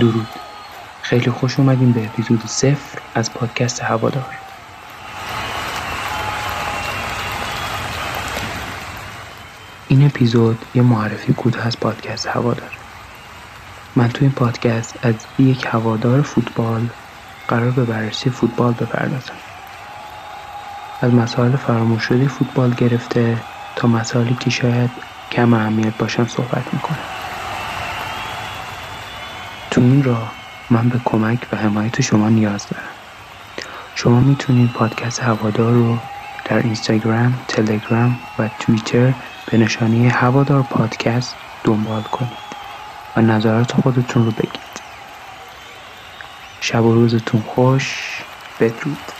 درود. خیلی خوش اومدیم به اپیزود صفر از پادکست هوادار. این اپیزود یه معرفی کوتاه از پادکست هوادار. من تو این پادکست از یک هوادار فوتبال قرار به بررسی فوتبال بپردازم. از مسائل فراموش شده فوتبال گرفته تا مسائلی که شاید کم اهمیت باشن صحبت می‌کنم. تو این راه من به کمک و حمایت شما نیاز دارم. شما می‌تونید پادکست هوادار رو در اینستاگرام، تلگرام و توییتر به نشانی هوادار پادکست دنبال کنید و نظرات خودتون رو بگید. شب و روزتون خوش بدرود.